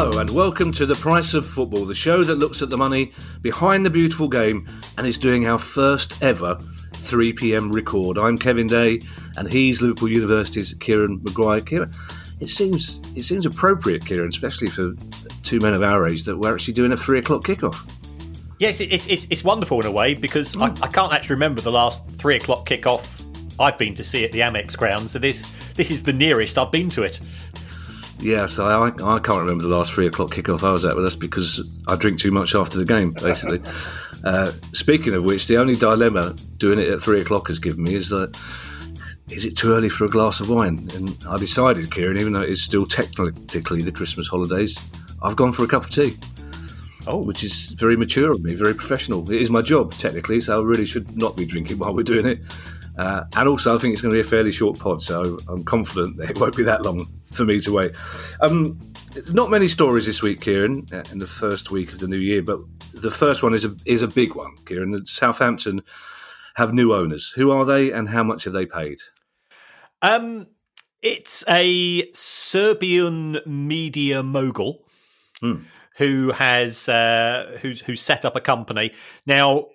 Hello, and welcome to The Price of Football, the show that looks at the money behind the beautiful game and is doing our first ever 3 pm record. I'm Kevin Day, and he's Liverpool University's Kieran Maguire. Kieran, it seems it seems appropriate, Kieran, especially for two men of our age, that we're actually doing a three o'clock kickoff. Yes, it's it's it's wonderful in a way because I, hmm. I can't actually remember the last three o'clock kickoff I've been to see at the Amex ground. So this this is the nearest I've been to it. Yes, I, I, I can't remember the last three o'clock kickoff I was at, but that's because I drink too much after the game, basically. uh, speaking of which, the only dilemma doing it at three o'clock has given me is that is it too early for a glass of wine? And I decided, Kieran, even though it's still technically the Christmas holidays, I've gone for a cup of tea. Oh. Which is very mature of me, very professional. It is my job, technically, so I really should not be drinking while we're doing it. Uh, and also, I think it's going to be a fairly short pod, so I'm confident that it won't be that long for me to wait. Um, not many stories this week, Kieran, uh, in the first week of the new year, but the first one is a is a big one, Kieran. Southampton have new owners. Who are they, and how much have they paid? Um, it's a Serbian media mogul. Hmm who has uh, who's who's set up a company now.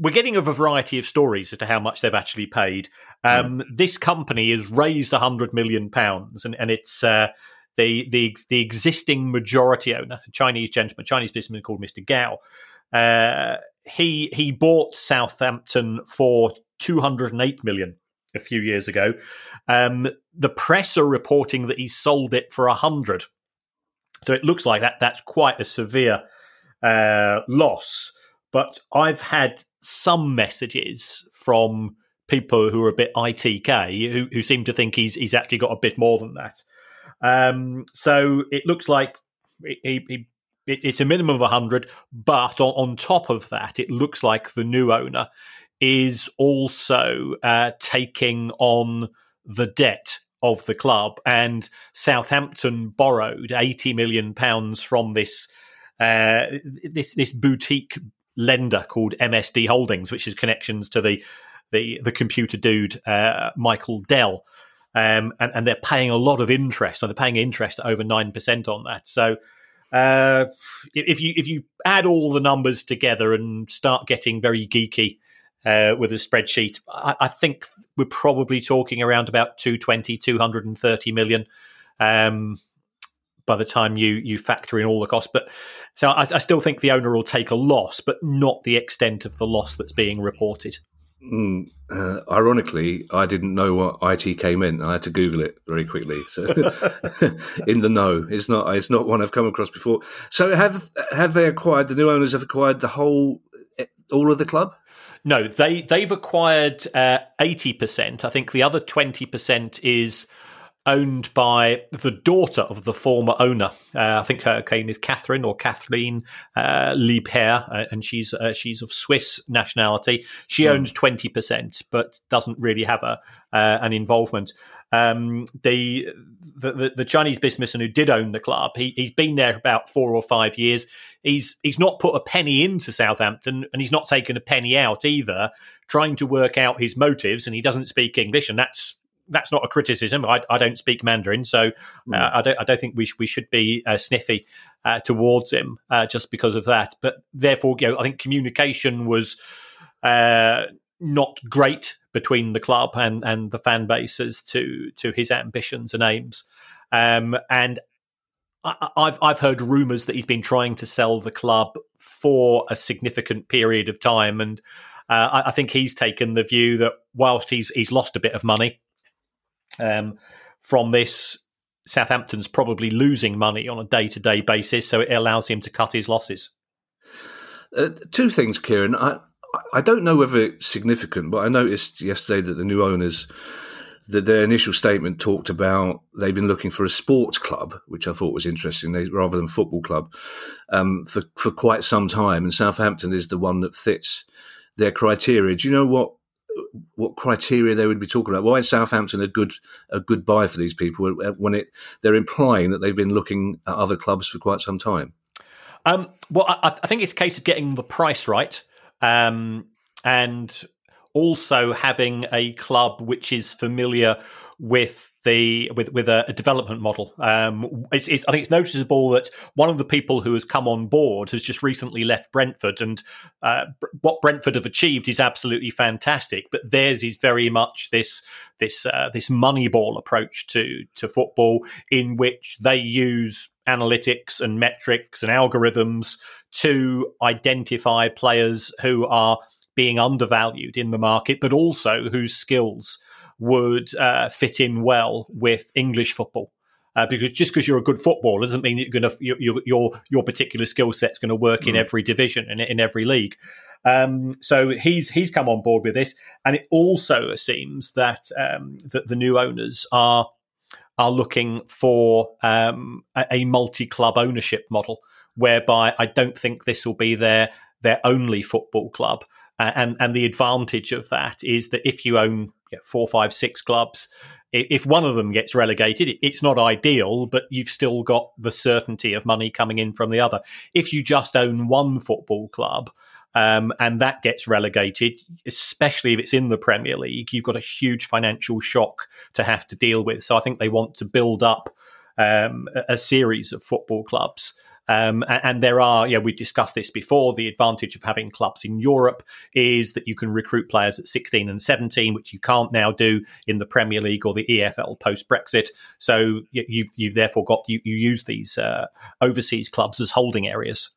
We're getting a variety of stories as to how much they've actually paid. Um, mm. This company has raised hundred million pounds, and and it's uh, the the the existing majority owner, a Chinese gentleman, Chinese businessman called Mister Gao. Uh, he he bought Southampton for two hundred and eight million a few years ago. Um, the press are reporting that he sold it for a hundred so it looks like that that's quite a severe uh, loss. But I've had some messages from people who are a bit ITK who, who seem to think he's he's actually got a bit more than that. Um, so it looks like he, he, it's a minimum of 100, but on, on, top of that, it looks like the new owner is also uh, taking on the debt of the club, and Southampton borrowed eighty million pounds from this uh, this this boutique lender called MSD Holdings, which has connections to the the the computer dude uh, Michael Dell, um, and, and they're paying a lot of interest. So they're paying interest over nine percent on that. So. Uh, if you if you add all the numbers together and start getting very geeky uh, with a spreadsheet. I, I, think we're probably talking around about 220, 230 million um, by the time you you factor in all the costs. But so I, I, still think the owner will take a loss, but not the extent of the loss that's being reported. Mm, uh, ironically, I didn't know what ITK meant. I had to Google it very quickly. So, in the know, it's not it's not one I've come across before. So, have have they acquired the new owners? Have acquired the whole eh, all of the club? No, they they've acquired uh, eighty uh, percent. I think the other twenty percent is owned by the daughter of the former owner. Uh, I think her name is Catherine or Kathleen uh, Liebherr, uh, and she's uh, she's of Swiss nationality. She mm. owns twenty percent, but doesn't really have a uh, an involvement. Um, the, the, the Chinese businessman who did own the club, he, he's been there about four or five years. He's he's not put a penny into Southampton, and he's not taken a penny out either. Trying to work out his motives, and he doesn't speak English, and that's that's not a criticism. I, I don't speak Mandarin, so uh, mm. I don't I don't think we sh- we should be uh, sniffy uh, towards him uh, just because of that. But therefore, you know, I think communication was uh, not great between the club and and the fan bases to to his ambitions and aims. Um, and I, I've I've heard rumours that he's been trying to sell the club for a significant period of time, and uh, I, I, think he's taken the view that whilst he's he's lost a bit of money um, from this, Southampton's probably losing money on a day to day basis, so it allows him to cut his losses. Uh, two things, Kieran. I I don't know whether it's significant, but I noticed yesterday that the new owners, that their initial statement talked about they've been looking for a sports club, which I thought was interesting, they, rather than football club, um, for for quite some time. And Southampton is the one that fits their criteria. Do you know what what criteria they would be talking about? Why is Southampton a good a good buy for these people when it they're implying that they've been looking at other clubs for quite some time? Um, well, I, I, think it's a case of getting the price right, um, and also having a club which is familiar with the with with a, a development model. Um, it's, it's, I think it's noticeable that one of the people who has come on board has just recently left Brentford, and uh, what Brentford have achieved is absolutely fantastic. But theirs is very much this this uh, this moneyball approach to to football, in which they use analytics and metrics and algorithms to identify players who are being undervalued in the market, but also whose skills would uh, fit in well with English football. Uh, because just because you're a good footballer doesn't mean that you're going to your your your particular skill set's going to work mm. in every division and in every league. Um, so he's he's come on board with this, and it also seems that um, that the new owners are are looking for um, a, a multi club ownership model, whereby I don't think this will be their their only football club. Uh, and and the advantage of that is that if you own you know, four, five, six clubs, if one of them gets relegated, it's not ideal, but you've still got the certainty of money coming in from the other. If you just own one football club, um, and that gets relegated, especially if it's in the Premier League, you've got a huge financial shock to have to deal with. So I think they want to build up um, a, a series of football clubs um, and, and, there are, yeah, we've discussed this before. The advantage of having clubs in Europe is that you can recruit players at 16 and 17, which you can't now do in the Premier League or the EFL post Brexit. So you've you've therefore got you, you use these uh, overseas clubs as holding areas.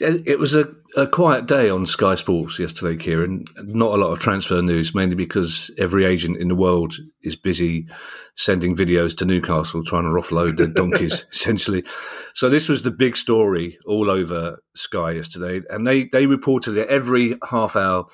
It was a, a, quiet day on Sky Sports yesterday, Kieran. Not a lot of transfer news, mainly because every agent in the world is busy sending videos to Newcastle trying to offload their donkeys, essentially. So this was the big story all over Sky yesterday, and they they reported it every half hour.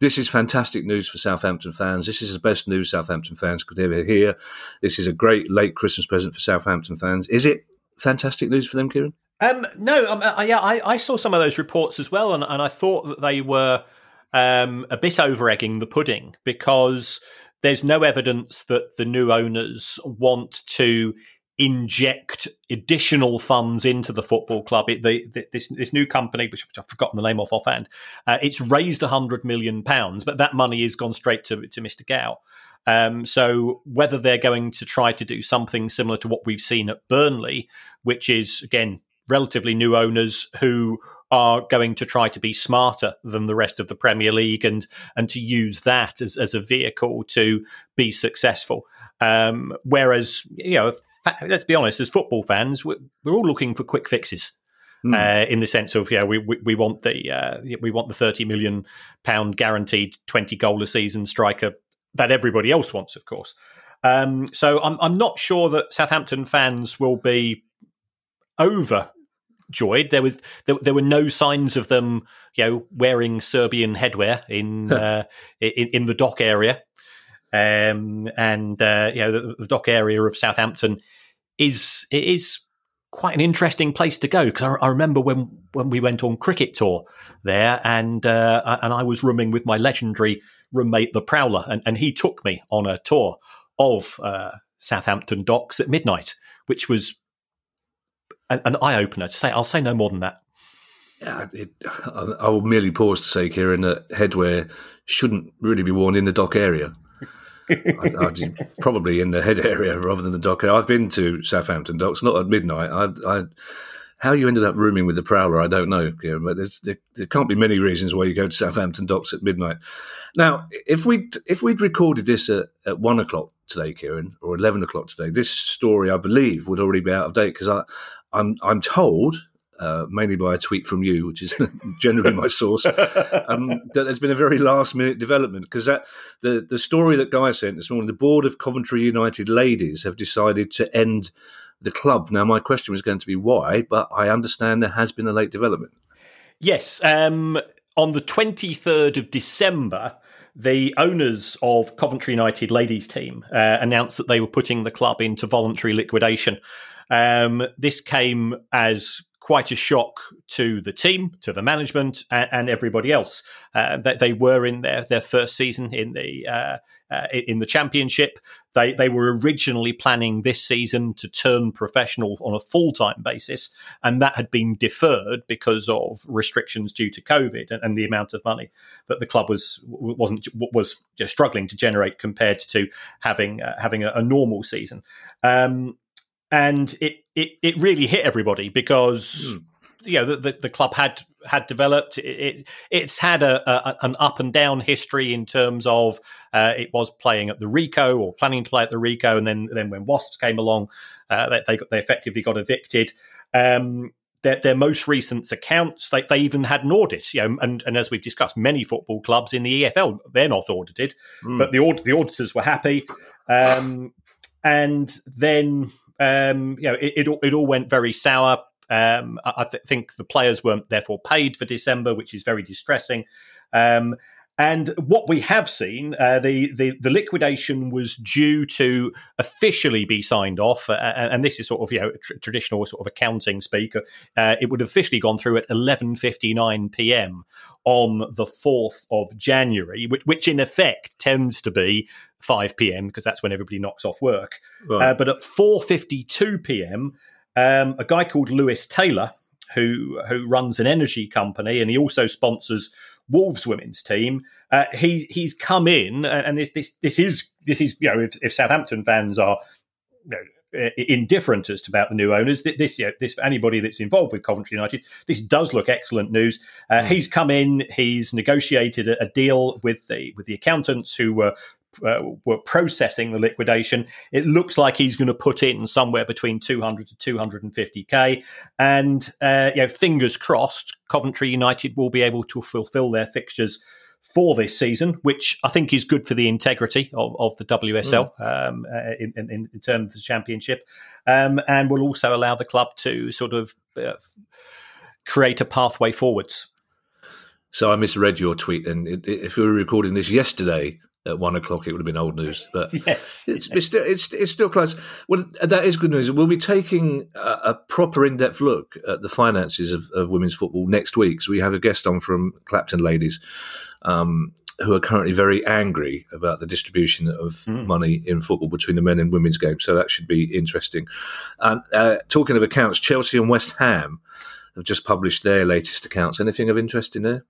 This is fantastic news for Southampton fans. This is the best news Southampton fans could ever hear. This is a great late Christmas present for Southampton fans. Is it fantastic news for them, Kieran? Um, no, um, uh, yeah, I, I, saw some of those reports as well, and, and I thought that they were um, a bit over egging the pudding because there's no evidence that the new owners want to inject additional funds into the football club. It, the, the, this, this new company, which I've forgotten the name of offhand, uh, it's raised hundred million pounds, but that money has gone straight to to Mr. Gao. Um, so whether they're going to try to do something similar to what we've seen at Burnley, which is again relatively new owners who are going to try to be smarter than the rest of the Premier League and and to use that as, as a vehicle to be successful. Um, whereas, you know, let's be honest, as football fans, we're, we're all looking for quick fixes. Mm. Uh, in the sense of yeah, we, we, we want the uh, we want the thirty million pound guaranteed twenty goal a season striker that everybody else wants, of course. Um, so I'm I'm not sure that Southampton fans will be overjoyed. There was there, there, were no signs of them, you know, wearing Serbian headwear in uh, in, in, the dock area, um, and uh, you know the, the, dock area of Southampton is it is quite an interesting place to go because I, I, remember when when we went on cricket tour there, and uh, and I was rooming with my legendary roommate, the Prowler, and, and he took me on a tour of uh, Southampton docks at midnight, which was an, an eye opener. To say, I'll say no more than that. Yeah, it, I will merely pause to say, Kieran, that headwear shouldn't really be worn in the dock area. I, I, probably in the head area rather than the dock. I've been to Southampton docks, not at midnight. I, I, how you ended up rooming with the Prowler, I don't know, Kieran, but there, there, can't be many reasons why you go to Southampton docks at midnight. Now, if we if we'd recorded this at, at one o'clock today, Kieran, or eleven o'clock today, this story, I believe, would already be out of date because I I'm I'm told, uh, mainly by a tweet from you, which is generally my source, um, that there's been a very last minute development because that the the story that Guy sent this morning, the board of Coventry United ladies have decided to end the club. Now, my question was going to be why, but I understand there has been a late development. Yes. Um, on the 23rd of December, the owners of Coventry United ladies team uh, announced that they were putting the club into voluntary liquidation. Um, this came as quite a shock to the team, to the management, and, and everybody else. Uh, that they were in their, their first season in the uh, uh, in the championship. They they were originally planning this season to turn professional on a full time basis, and that had been deferred because of restrictions due to COVID and, and, the amount of money that the club was wasn't was struggling to generate compared to having uh, having a, a, normal season. Um, and it, it it really hit everybody because mm. you know the, the, the, club had had developed it, it it's had a, a, an up and down history in terms of uh, it was playing at the Ricoh or planning to play at the Ricoh and then then when Wasps came along uh, they, they, they effectively got evicted um, their, their, most recent accounts, they, they even had an audit. You know, and, and as we've discussed, many football clubs in the EFL they're not audited, mm. but the aud- the auditors were happy. Um, and then um, you know, it, it, it all went very sour. Um, I th- think the players weren't therefore paid for December, which is very distressing. Um, and what we have seen, uh, the, the, the liquidation was due to officially be signed off, uh, and this is sort of you know tr- traditional sort of accounting speak. Uh, it would have officially gone through at 11:59 p.m. on the 4th of January, which, which in effect tends to be 5 p.m. because that's when everybody knocks off work. Right. Uh, but at 4:52 p.m., um, a guy called Lewis Taylor, who who runs an energy company, and he also sponsors Wolves women's team. Uh, he he's come in, and this this this is this is you know if, if Southampton fans are you know, indifferent as to about the new owners. This, you know, this anybody that's involved with Coventry United, this does look excellent news. Uh, mm. He's come in, he's negotiated a, a, deal with the with the accountants who were uh, were processing the liquidation. It looks like he's going to put in somewhere between 200 to 250k, and uh, you know, fingers crossed, Coventry United will be able to fulfil their fixtures for this season, which I think is good for the integrity of, of the WSL mm. um, uh, in, in, in, terms of the championship, um, and will also allow the club to sort of uh, create a pathway forwards. So I misread your tweet, and if we were recording this yesterday, at one o'clock, it would have been old news. But yes, it's, it's, still it's, it's still close. Well, that is good news. We'll be taking a, a proper in depth look at the finances of, of, women's football next week. So we have a guest on from Clapton Ladies. Um, who are currently very angry about the distribution of mm. money in football between the men and women's games. So that should be interesting. And uh, talking of accounts, Chelsea and West Ham have just published their latest accounts. Anything of interest in there?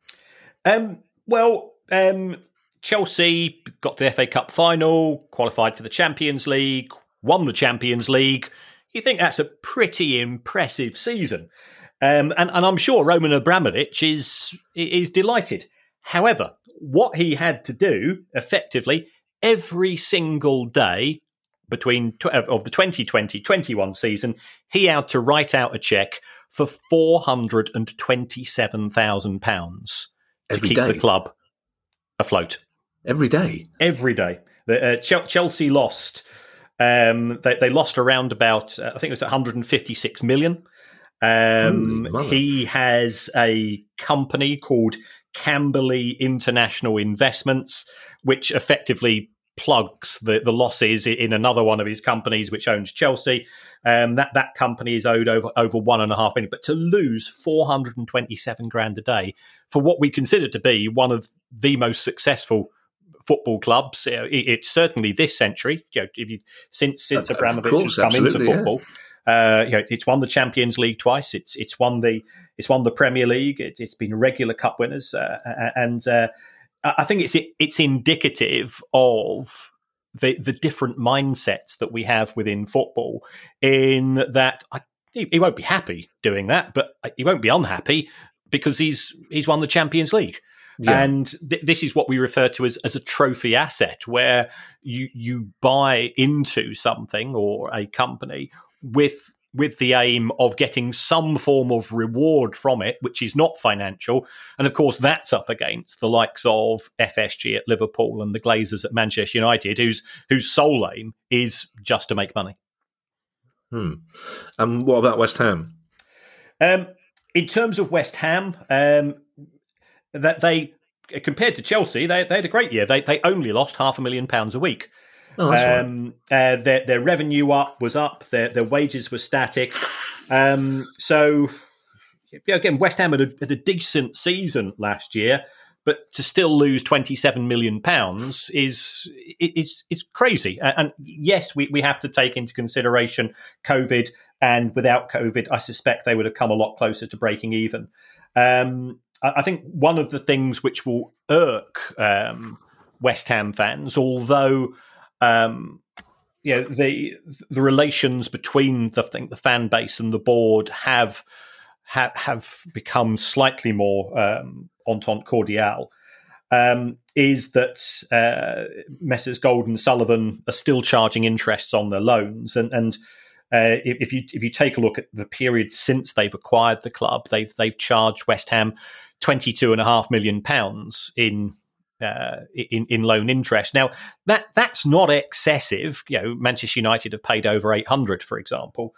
Um, well, um, Chelsea got to the FA Cup final, qualified for the Champions League, won the Champions League. You think that's a pretty impressive season. Um, and, and I'm sure Roman Abramovich is is delighted. However, what he had to do effectively every single day between of the 2020-21 season, he had to write out a check for four hundred and twenty-seven thousand pounds to keep day. the club afloat every day. Every day. The, uh, Chelsea lost. Um, they, they, lost around about uh, I think it was 156 million. Um, he has a company called Camberley International Investments, which effectively plugs the, the losses in another one of his companies, which owns Chelsea. Um, that that company is owed over over one and a half million, but to lose four hundred and twenty seven grand a day for what we consider to be one of the most successful football clubs. Uh, it, it's certainly this century. You know, you, since since Abramovich course, has come into football, yeah. uh, you know, it's won the Champions League twice. It's it's won the it's won the Premier League. It, has been regular cup winners, uh, and uh, I think it's it's indicative of. The, the different mindsets that we have within football, in that I, he, he won't be happy doing that, but he won't be unhappy because he's he's won the Champions League. Yeah. And th- this is what we refer to as, as a trophy asset, where you you buy into something or a company with with the aim of getting some form of reward from it, which is not financial. And of course, that's up against the likes of FSG at Liverpool and the Glazers at Manchester United, whose whose sole aim is just to make money. Hmm. And what about West Ham? Um, in terms of West Ham, um, that they compared to Chelsea, they, they had a great year. They they only lost half a million pounds a week. Oh, um, right. uh, their their revenue up was up. Their their wages were static. Um, so again, West Ham had a, had a decent season last year but to still lose 27 million pounds is is is crazy and yes we, we have to take into consideration covid and without covid i suspect they would have come a lot closer to breaking even um, I, think one of the things which will irk um, west ham fans although um, you know the the relations between the the fan base and the board have have, have become slightly more um, entente cordiale um, is that uh, Messrs. Gold and Sullivan are still charging interests on their loans, and and uh, if you if you take a look at the period since they've acquired the club, they've they've charged West Ham twenty two and a half million pounds in uh, in in loan interest. Now that that's not excessive. You know, Manchester United have paid over eight hundred, for example,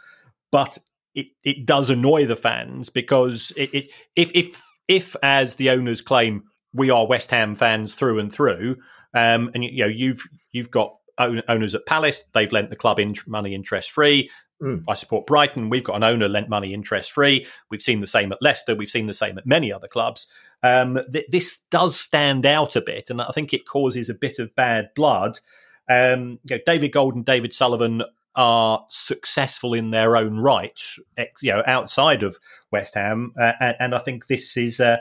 but it, it does annoy the fans because it, it, if if if as the owners claim we are West Ham fans through and through, um, and you know you've you've got owners at Palace, they've lent the club in money interest free. Mm. I support Brighton. We've got an owner lent money interest free. We've seen the same at Leicester. We've seen the same at many other clubs. Um, th- this does stand out a bit, and I think it causes a bit of bad blood. Um, you know, David Gold and David Sullivan are successful in their own right, you know, outside of West Ham, uh, and, and, I think this is uh,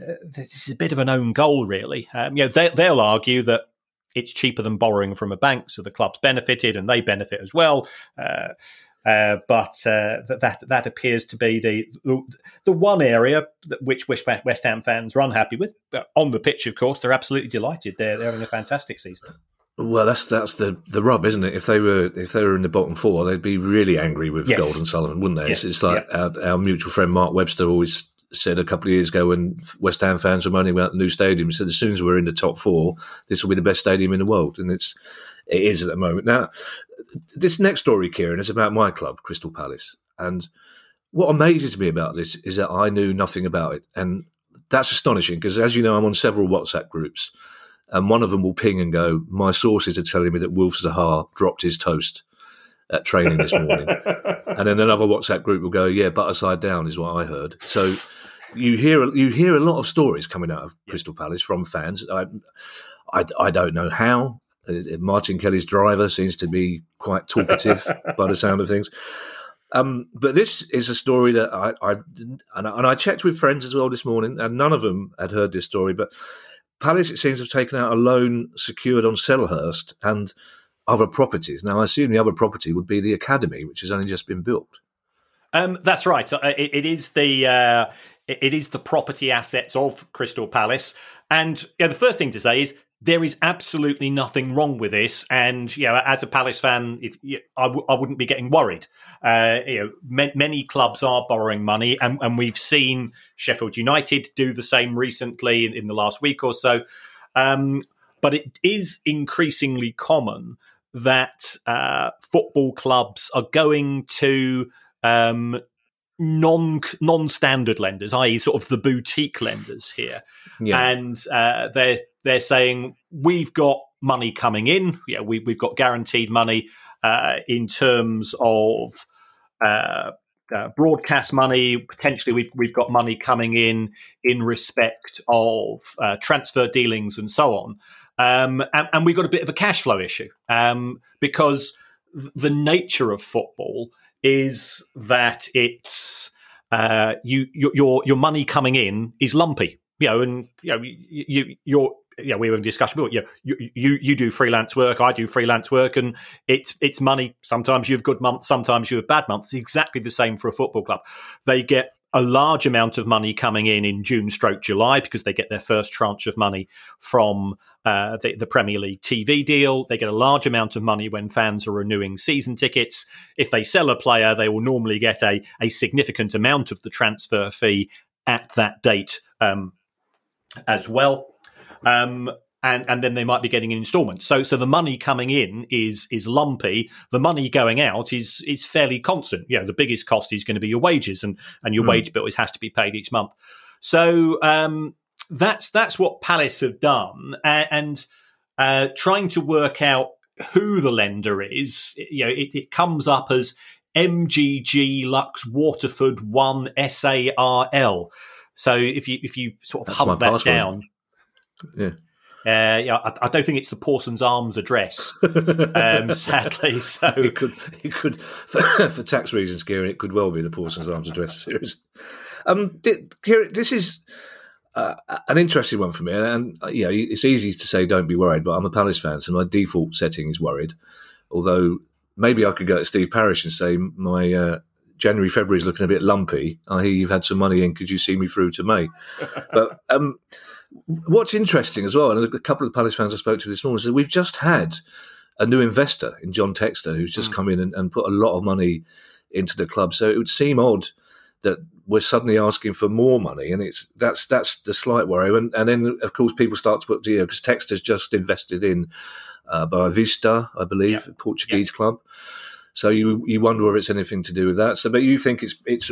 uh, this is a bit of an own goal, really. Um, you know, they, they'll argue that it's cheaper than borrowing from a bank, so the club's benefited and they benefit as well. Uh, uh, but uh, that that appears to be the the, the one area which West, West Ham fans are unhappy with. on the pitch, of course, they're absolutely delighted. They're they're having a fantastic season. Well, that's that's the the rub, isn't it? If they were if they were in the bottom four, they'd be really angry with yes. Gold and Sullivan, wouldn't they? Yes. It's, it's, like yeah. our, our, mutual friend Mark Webster always said a couple of years ago when West Ham fans were moaning about the new stadium. He said as soon as we're in the top four, this will be the best stadium in the world, and it's it is at the moment. Now, this next story, Kieran, is about my club, Crystal Palace, and what amazes me about this is that I knew nothing about it, and that's astonishing because, as you know, I'm on several WhatsApp groups and one of them will ping and go, "My sources are telling me that Wilf Zaha dropped his toast at training this morning," and then another WhatsApp group will go, "Yeah, butter side down is what I heard." So you hear you hear a lot of stories coming out of Crystal Palace from fans. I I, I don't know how. Uh, Martin Kelly's driver seems to be quite talkative by the sound of things. Um, but this is a story that I, I and, I and I checked with friends as well this morning, and none of them had heard this story. But Palace, it seems, have taken out a loan secured on Selhurst and other properties. Now, I assume the other property would be the academy, which has only just been built. Um, that's right. Uh, it, it is the uh, it is the property assets of Crystal Palace, and yeah, the first thing to say is there is absolutely nothing wrong with this. And you know, as a Palace fan, if, I w- I wouldn't be getting worried. Uh, you know, ma- many clubs are borrowing money, and, and, we've seen Sheffield United do the same recently in, in the last week or so. Um, but it is increasingly common that uh, football clubs are going to um, non non standard lenders, i.e., sort of the boutique lenders here, yeah. and uh, they're they're saying we've got money coming in. Yeah, we, we've got guaranteed money uh, in terms of uh, uh, broadcast money. Potentially, we've we've got money coming in in respect of uh, transfer dealings and so on. Um, and, and, we've got a bit of a cash flow issue um, because the nature of football is that it's uh, you your your money coming in is lumpy. You know, and you know you, you're yeah, we were in discussion. But yeah, you, you you do freelance work, I do freelance work, and it's it's money. Sometimes you have good months, sometimes you have bad months. It's exactly the same for a football club. They get a large amount of money coming in in June stroke July because they get their first tranche of money from uh, the, the, Premier League TV deal. They get a large amount of money when fans are renewing season tickets. If they sell a player, they will normally get a, a significant amount of the transfer fee at that date um, as well. Um, and and then they might be getting an installment. So so the money coming in is is lumpy. The money going out is is fairly constant. You know, the biggest cost is going to be your wages, and and your mm. wage bill has to be paid each month. So um, that's that's what Palace have done, and, and uh, trying to work out who the lender is. You know, it, it comes up as MGG Lux Waterford One SARL. So if you if you sort of That's hunt that password. down, yeah. Uh, yeah, I, I, don't think it's the Pawson's Arms address, um, sadly. So it could, it could, for, for, tax reasons, Kieran, it could well be the Pawson's Arms address series. Um, Kieran, this is uh, an interesting one for me, and uh, you know, it's easy to say don't be worried, but I'm a Palace fan, so my default setting is worried. Although maybe I could go to Steve Parish and say my uh, January, February is looking a bit lumpy. I hear you've had some money in. Could you see me through to May? but um, what's interesting as well, and a couple of Palace fans I spoke to this morning, is that we've just had a new investor in John Textor who's just mm. come in and, and, put a lot of money into the club. So it would seem odd that we're suddenly asking for more money, and it's that's that's the slight worry. And, and then of course people start to put, you know, because Textor's just invested in uh, Boavista, I believe, yep. Portuguese yep. club. So you you wonder whether it's anything to do with that. So, but you think it's it's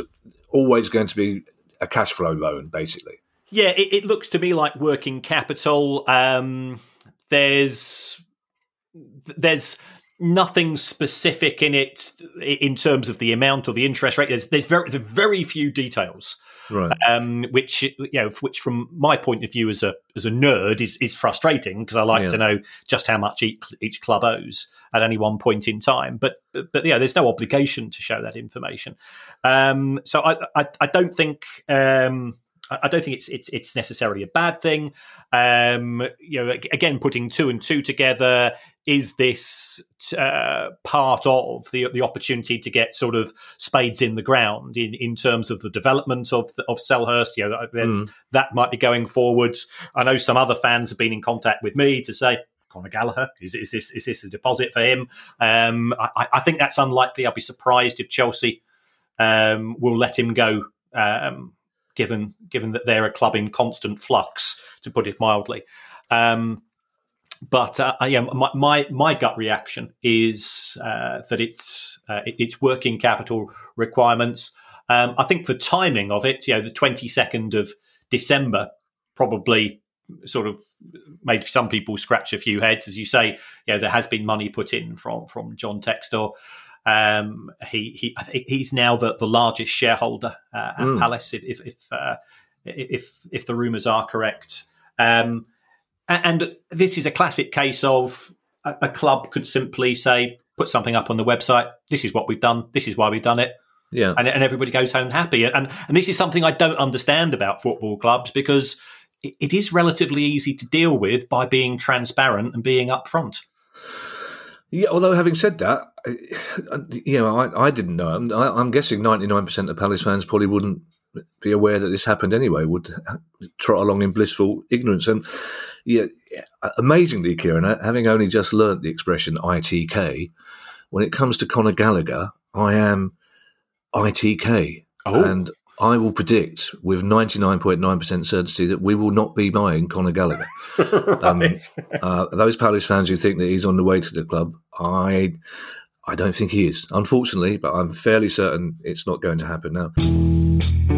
always going to be a cash flow loan, basically. Yeah, it, it looks to me like working capital. Um, there's there's nothing specific in it in terms of the amount or the interest rate. There's there's very there's very few details right? Um, which you know, which from my point of view as a as a nerd is is frustrating because I like yeah. to know just how much each, each club owes at any one point in time. But but, but yeah, there's no obligation to show that information. Um, so I, I, I don't think. Um, I don't think it's it's it's necessarily a bad thing. Um, you know, again, putting two and two together is this uh, part of the the opportunity to get sort of spades in the ground in, in terms of the development of the, of Selhurst? You know, mm. that might be going forwards. I know some other fans have been in contact with me to say. Conor Gallagher is, is this is this a deposit for him? Um, I, I, think that's unlikely. I'll be surprised if Chelsea um, will let him go um, given given that they're a club in constant flux, to put it mildly. Um, but uh, yeah, my, my, my gut reaction is uh, that it's uh, it's working capital requirements. Um, I think the timing of it, you know, the twenty second of December probably sort of made some people scratch a few heads, as you say. You know, there has been money put in from from John Textor. Um, he he he's now the, the largest shareholder uh, at mm. Palace. If if uh, if if the rumours are correct, um, and this is a classic case of a, a, club could simply say, put something up on the website. This is what we've done. This is why we've done it. Yeah, and, and everybody goes home happy. And and this is something I don't understand about football clubs because it, it is relatively easy to deal with by being transparent and being upfront. Yeah, although having said that, you know, I, I didn't know. I'm, I'm guessing 99% of Palace fans probably wouldn't be aware that this happened anyway, would trot along in blissful ignorance. And yeah, amazingly, Kieran, having only just learnt the expression ITK, when it comes to Conor Gallagher, I am ITK. Oh. And I will predict with 99.9% certainty that we will not be buying Conor Gallagher. right. um, uh, those Palace fans who think that he's on the way to the club, I, I don't think he is, unfortunately, but I'm fairly certain it's not going to happen now.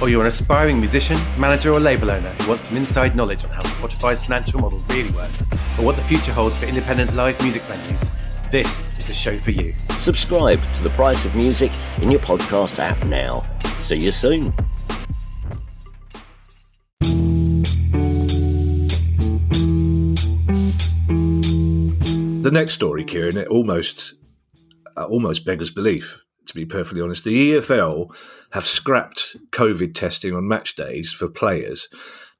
or you're an aspiring musician, manager, or label owner who wants some inside knowledge on how Spotify's financial model really works, or what the future holds for independent live music venues, this is a show for you. Subscribe to The Price of Music in your podcast app now. See you soon. The next story, Kieran, it almost uh, almost beggars belief. To be perfectly honest. The EFL have scrapped COVID testing on match days for players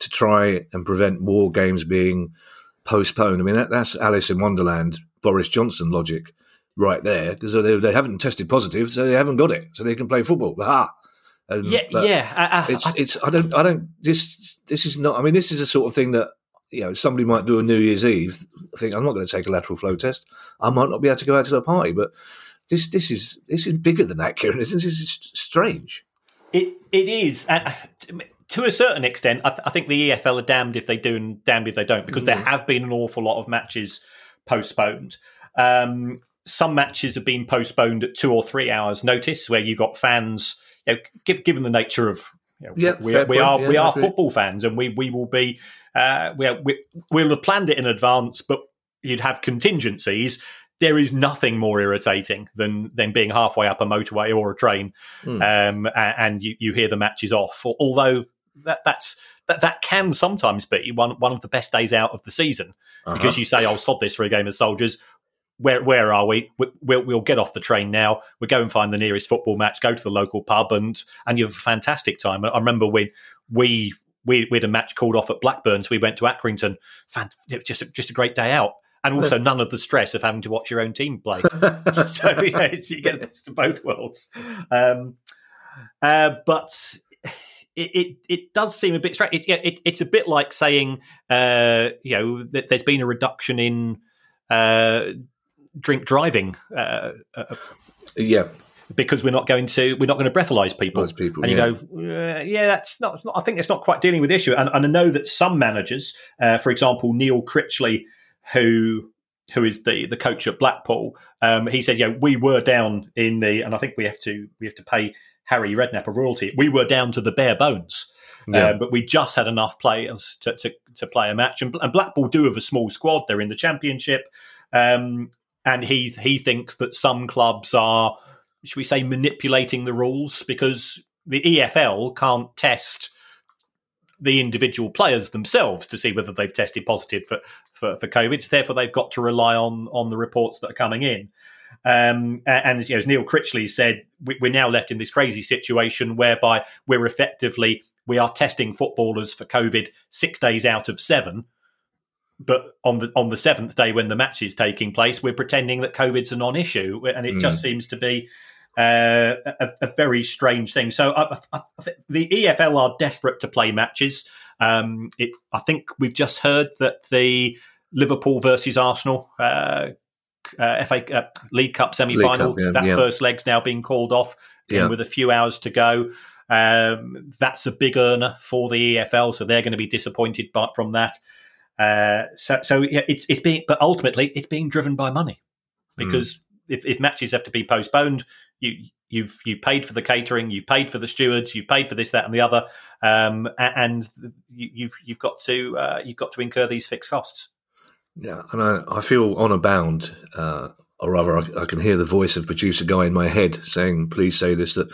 to try and prevent more games being postponed. I mean, that, that's Alice in Wonderland, Boris Johnson logic right there because they, they, haven't tested positive, so they haven't got it, so they can play football. Aha. Um, yeah, yeah. I, I, it's, it's. I don't. I don't. This. This is not. I mean, this is the sort of thing that you know somebody might do a New Year's Eve. Think I'm not going to take a lateral flow test. I might not be able to go out to a party, but this. This is. This is bigger than that, Kieran. This is strange. It. It is. Uh, to a certain extent, I, th- I, think the EFL are damned if they do and damned if they don't, because mm. there have been an awful lot of matches postponed. Um, some matches have been postponed at two or three hours' notice, where you got fans. You know, given the nature of you know, yep, we, we are yeah, we are football fans, and we we will be uh, we, we we'll have planned it in advance, but you'd have contingencies. There is nothing more irritating than than being halfway up a motorway or a train, mm. um, and you, you hear the matches off. Although that that's that that can sometimes be one one of the best days out of the season uh-huh. because you say, "I'll oh, sod this for a game of soldiers." Where where are we? We'll, we'll get off the train now. We'll go and find the nearest football match. Go to the local pub and and you have a fantastic time. I remember when we we, we had a match called off at Blackburn, so we went to Accrington. Fant- just just a great day out, and also none of the stress of having to watch your own team play. so yeah, you get the best of both worlds. Um, uh, but it, it, it does seem a bit strange. It, it, it's a bit like saying, uh, you know, that there's been a reduction in uh, drink driving. Uh, uh, yeah, because we're not going to we're not going to breathalyze people. people and you yeah. go, uh, yeah, that's not, not, I think it's not quite dealing with the issue. And, and I know that some managers, uh, for example, Neil Critchley, who who is the the coach at Blackpool, um, he said, yeah, we were down in the, and I think we have to we have to pay Harry Redknapp a royalty. We were down to the bare bones. Yeah. Uh, but we just had enough players to, to, to play a match. And, and, Blackpool do have a small squad. They're in the championship. Um, and he he thinks that some clubs are, should we say, manipulating the rules because the EFL can't test the individual players themselves to see whether they've tested positive for, for, for COVID. So therefore, they've got to rely on on the reports that are coming in. Um, and you know, as Neil Critchley said, we, we're now left in this crazy situation whereby we're effectively we are testing footballers for COVID six days out of seven. But on the on the seventh day when the match is taking place, we're pretending that COVID's a non-issue, and it mm. just seems to be uh, a, a, very strange thing. So I, I, I the EFL are desperate to play matches. Um, it, I think we've just heard that the Liverpool versus Arsenal uh, uh, FA uh, League Cup semi final. Yeah, that yeah. first leg's now being called off yeah. with a few hours to go. Um, that's a big earner for the EFL, so they're going to be disappointed by, from that. Uh, so, so yeah, it's it's being, but ultimately it's being driven by money because mm. if, if, matches have to be postponed, you you've you paid for the catering, you've paid for the stewards, you've paid for this, that, and the other, um, and you, have you've got to uh, you've got to incur these fixed costs. Yeah, and I, I feel honour bound, uh, or rather, I, I, can hear the voice of producer guy in my head saying, "Please say this." That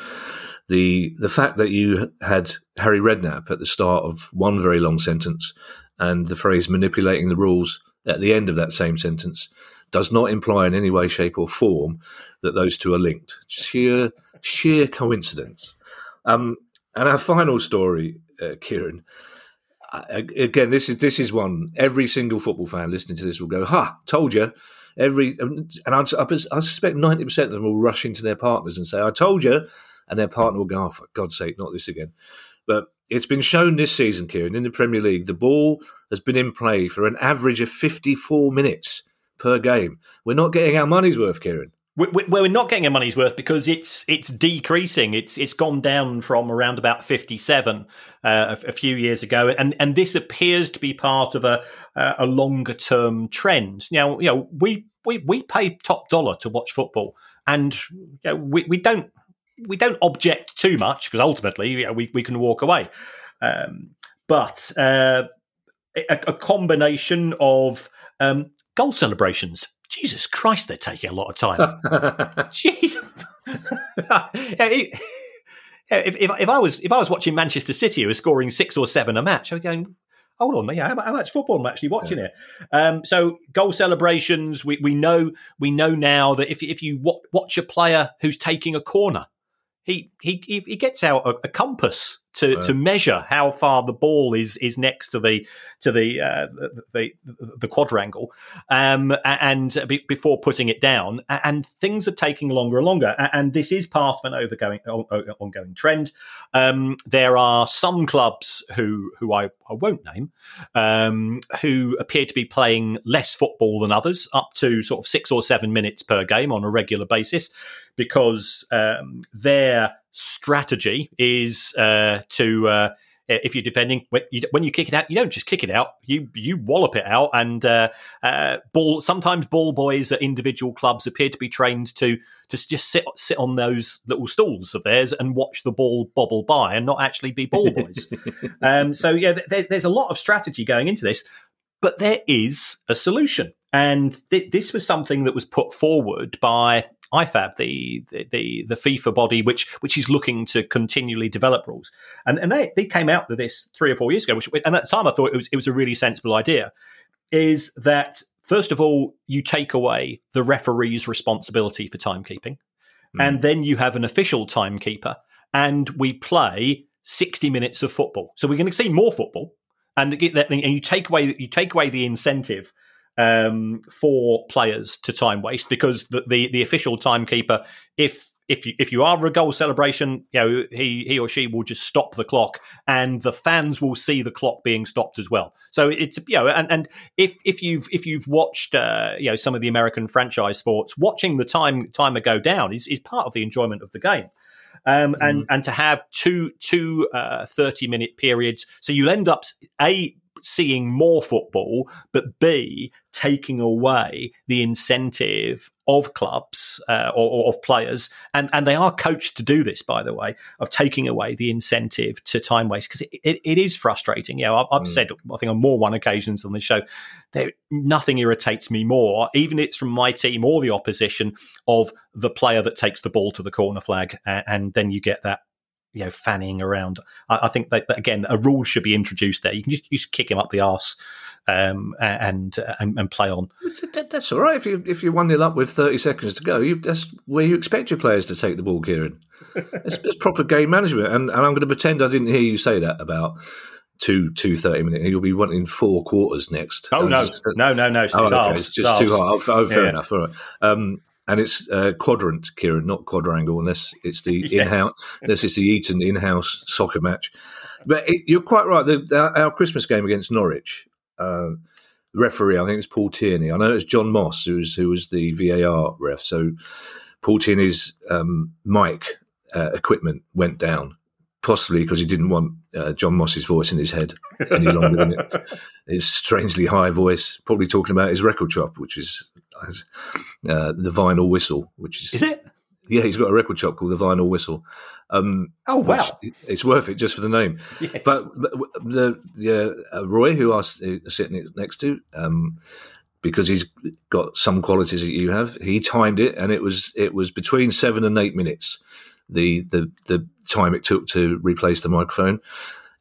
the the fact that you had Harry Redknapp at the start of one very long sentence, and the phrase "manipulating the rules" at the end of that same sentence, does not imply in any way, shape, or form that those two are linked. Sheer sheer coincidence. Um, and our final story, uh, Kieran again, this is this is one every single football fan listening to this will go, "Ha, told you." Every and I, I suspect ninety percent of them will rush into their partners and say, "I told you," and their partner will go, "Oh, for God's sake, not this again." But it's been shown this season, Kieran, in the Premier League, the ball has been in play for an average of fifty-four minutes per game. We're not getting our money's worth, Kieran we're not getting our money's worth because it's it's decreasing. It's it's gone down from around about fifty seven uh, a, a, few years ago, and and this appears to be part of a a longer term trend. Now, you know, we we we pay top dollar to watch football, and you know, we we don't we don't object too much because ultimately you know, we we can walk away. Um, but uh, a, a, combination of um, goal celebrations Jesus Christ, they're taking a lot of time. Jeez. if, if, if, I was if I was watching Manchester City who are scoring six or seven a match, I'm going, hold on, yeah, how, how much football am I actually watching yeah. here? Um, so goal celebrations, we, we know we know now that if if you watch a player who's taking a corner, he he he gets out a, a compass to, right. to measure how far the ball is is next to the to the uh, the, the, the, quadrangle, um, and be, before putting it down, and things are taking longer and longer, and this is part of an overgoing ongoing trend. Um, there are some clubs who who I, I won't name um, who appear to be playing less football than others, up to sort of six or seven minutes per game on a regular basis, because um, their strategy is uh, to uh, if you're defending when you kick it out, you don't just kick it out. You you wallop it out, and uh, uh, ball. Sometimes ball boys at individual clubs appear to be trained to to just sit sit on those little stools of theirs and watch the ball bobble by, and not actually be ball boys. um, so yeah, there's there's a lot of strategy going into this, but there is a solution, and th- this was something that was put forward by IFAB, the, the the FIFA body, which which is looking to continually develop rules. And and they, they came out with this three or four years ago, which and at the time I thought it was it was a really sensible idea. Is that first of all you take away the referee's responsibility for timekeeping, mm. and then you have an official timekeeper, and we play sixty minutes of football. So we're going to see more football, and and you take away you take away the incentive um, for players to time waste because the, the, the official timekeeper, if if you if you are a goal celebration, you know he he or she will just stop the clock, and the fans will see the clock being stopped as well. So it's you know, and, and if if you've if you've watched uh, you know some of the American franchise sports, watching the time timer go down is is part of the enjoyment of the game. Um, and mm. and to have two two uh, 30 minute periods, so you'll end up a seeing more football, but B, taking away the incentive of clubs uh, or, or, of players. And, and they are coached to do this, by the way, of taking away the incentive to time waste because it, it, it is frustrating. You know, I've, I've mm. said, I think, on more one occasions on the show, there, nothing irritates me more, even if it's from my team or the opposition, of the player that takes the ball to the corner flag. and, and then you get that you know fanning around. I, I think that, that, again a rule should be introduced there. You can just, just kick him up the arse um, and, and, and play on. That's all right if you if you one nil up with thirty seconds to go. You, that's where you expect your players to take the ball, Kieran. it's, it's proper game management, and, and I'm going to pretend I didn't hear you say that about two two 30 minute. You'll be wanting four quarters next. Oh no, just, no, no, no, oh, okay. It's just too hard. Oh, oh fair yeah. enough. All right. Um, and it's uh, quadrant, Kieran, not quadrangle, unless it's the yes. in-house, unless it's the Eton in-house soccer match. But it, you're quite right. The, our, our, Christmas game against Norwich, uh, referee, I think it's Paul Tierney. I know it's John Moss who's who was the VAR ref. So Paul Tierney's um, mic uh, equipment went down, possibly because he didn't want uh, John Moss's voice in his head any longer than it. His strangely high voice, probably talking about his record shop, which is uh, the Vinyl Whistle, which is is it? Yeah, he's got a record shop called the Vinyl Whistle. Um, oh wow, it's worth it just for the name. Yes. But, but the uh, Roy, who I uh, sitting next to, um, because he's got some qualities that you have, he timed it, and it was it was between seven and eight minutes. The the the time it took to replace the microphone.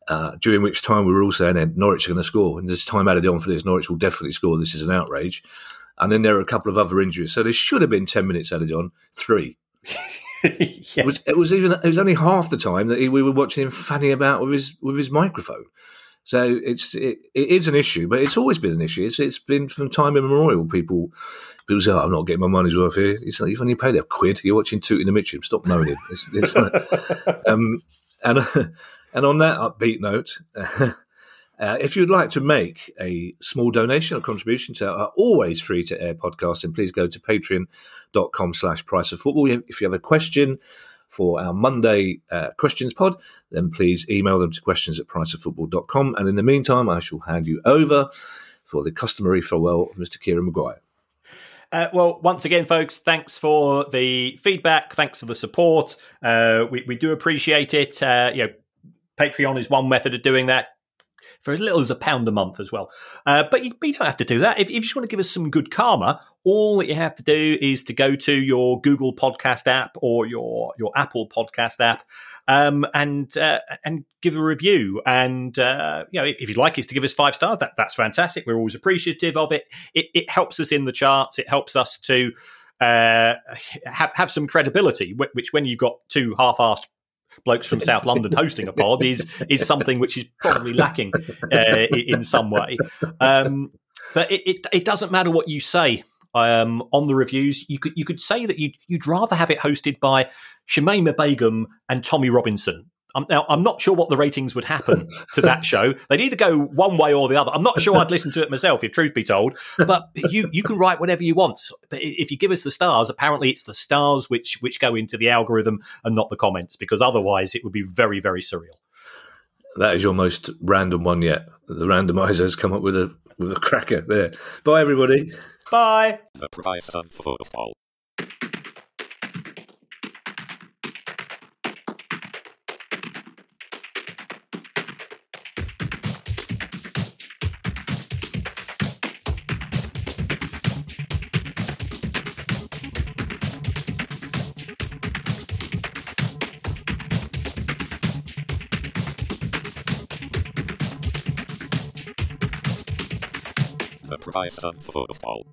Uh, during which time we were all saying, Norwich are going to score. And there's time added on for this. Norwich will definitely score. This is an outrage. And then there are a couple of other injuries. So there should have been 10 minutes added on, three. yes. it, was, it was even it was only half the time that he, we were watching him fanning about with his with his microphone. So it's it, it is an issue, but it's always been an issue. It's, it's been from time immemorial. People people say, oh, "I'm not getting my money's worth here." It's like you've only paid a quid. You're watching Tooting the Mitcham. Stop moaning. It's, it's like, um, and and on that upbeat note. Uh, if you'd like to make a small donation or contribution to our always free to air podcast, then please go to patreon.com slash price of football. If you have a question for our Monday uh, questions pod, then please email them to questions at priceoffootball.com. And in the meantime, I shall hand you over for the customary farewell of Mr. Kieran Maguire. Uh, well, once again, folks, thanks for the feedback. Thanks for the support. Uh, we, we do appreciate it. Uh, you know, Patreon is one method of doing that for as little as a pound a month as well. Uh, but, you, but, you, don't have to do that. If, if, you just want to give us some good karma, all that you have to do is to go to your Google Podcast app or your your Apple Podcast app um, and uh, and give a review. And uh, you know, if you'd like us to give us five stars, that that's fantastic. We're always appreciative of it. It, it helps us in the charts. It helps us to uh, have have some credibility. Which, when you've got two half-assed blokes from South London hosting a pod, is is something which is probably lacking uh, in some way. Um, but it, it, it doesn't matter what you say um, on the reviews. You could you could say that you'd you'd rather have it hosted by Shamima Begum and Tommy Robinson I'm, now, I'm not sure what the ratings would happen to that show. They'd either go one way or the other. I'm not sure I'd listen to it myself, if truth be told. But you you can write whatever you want. If you give us the stars, apparently it's the stars which which go into the algorithm and not the comments, because otherwise it would be very very surreal. That is your most random one yet. The randomizer has come up with a with a cracker there. Bye everybody. Bye. The price of football. Of football.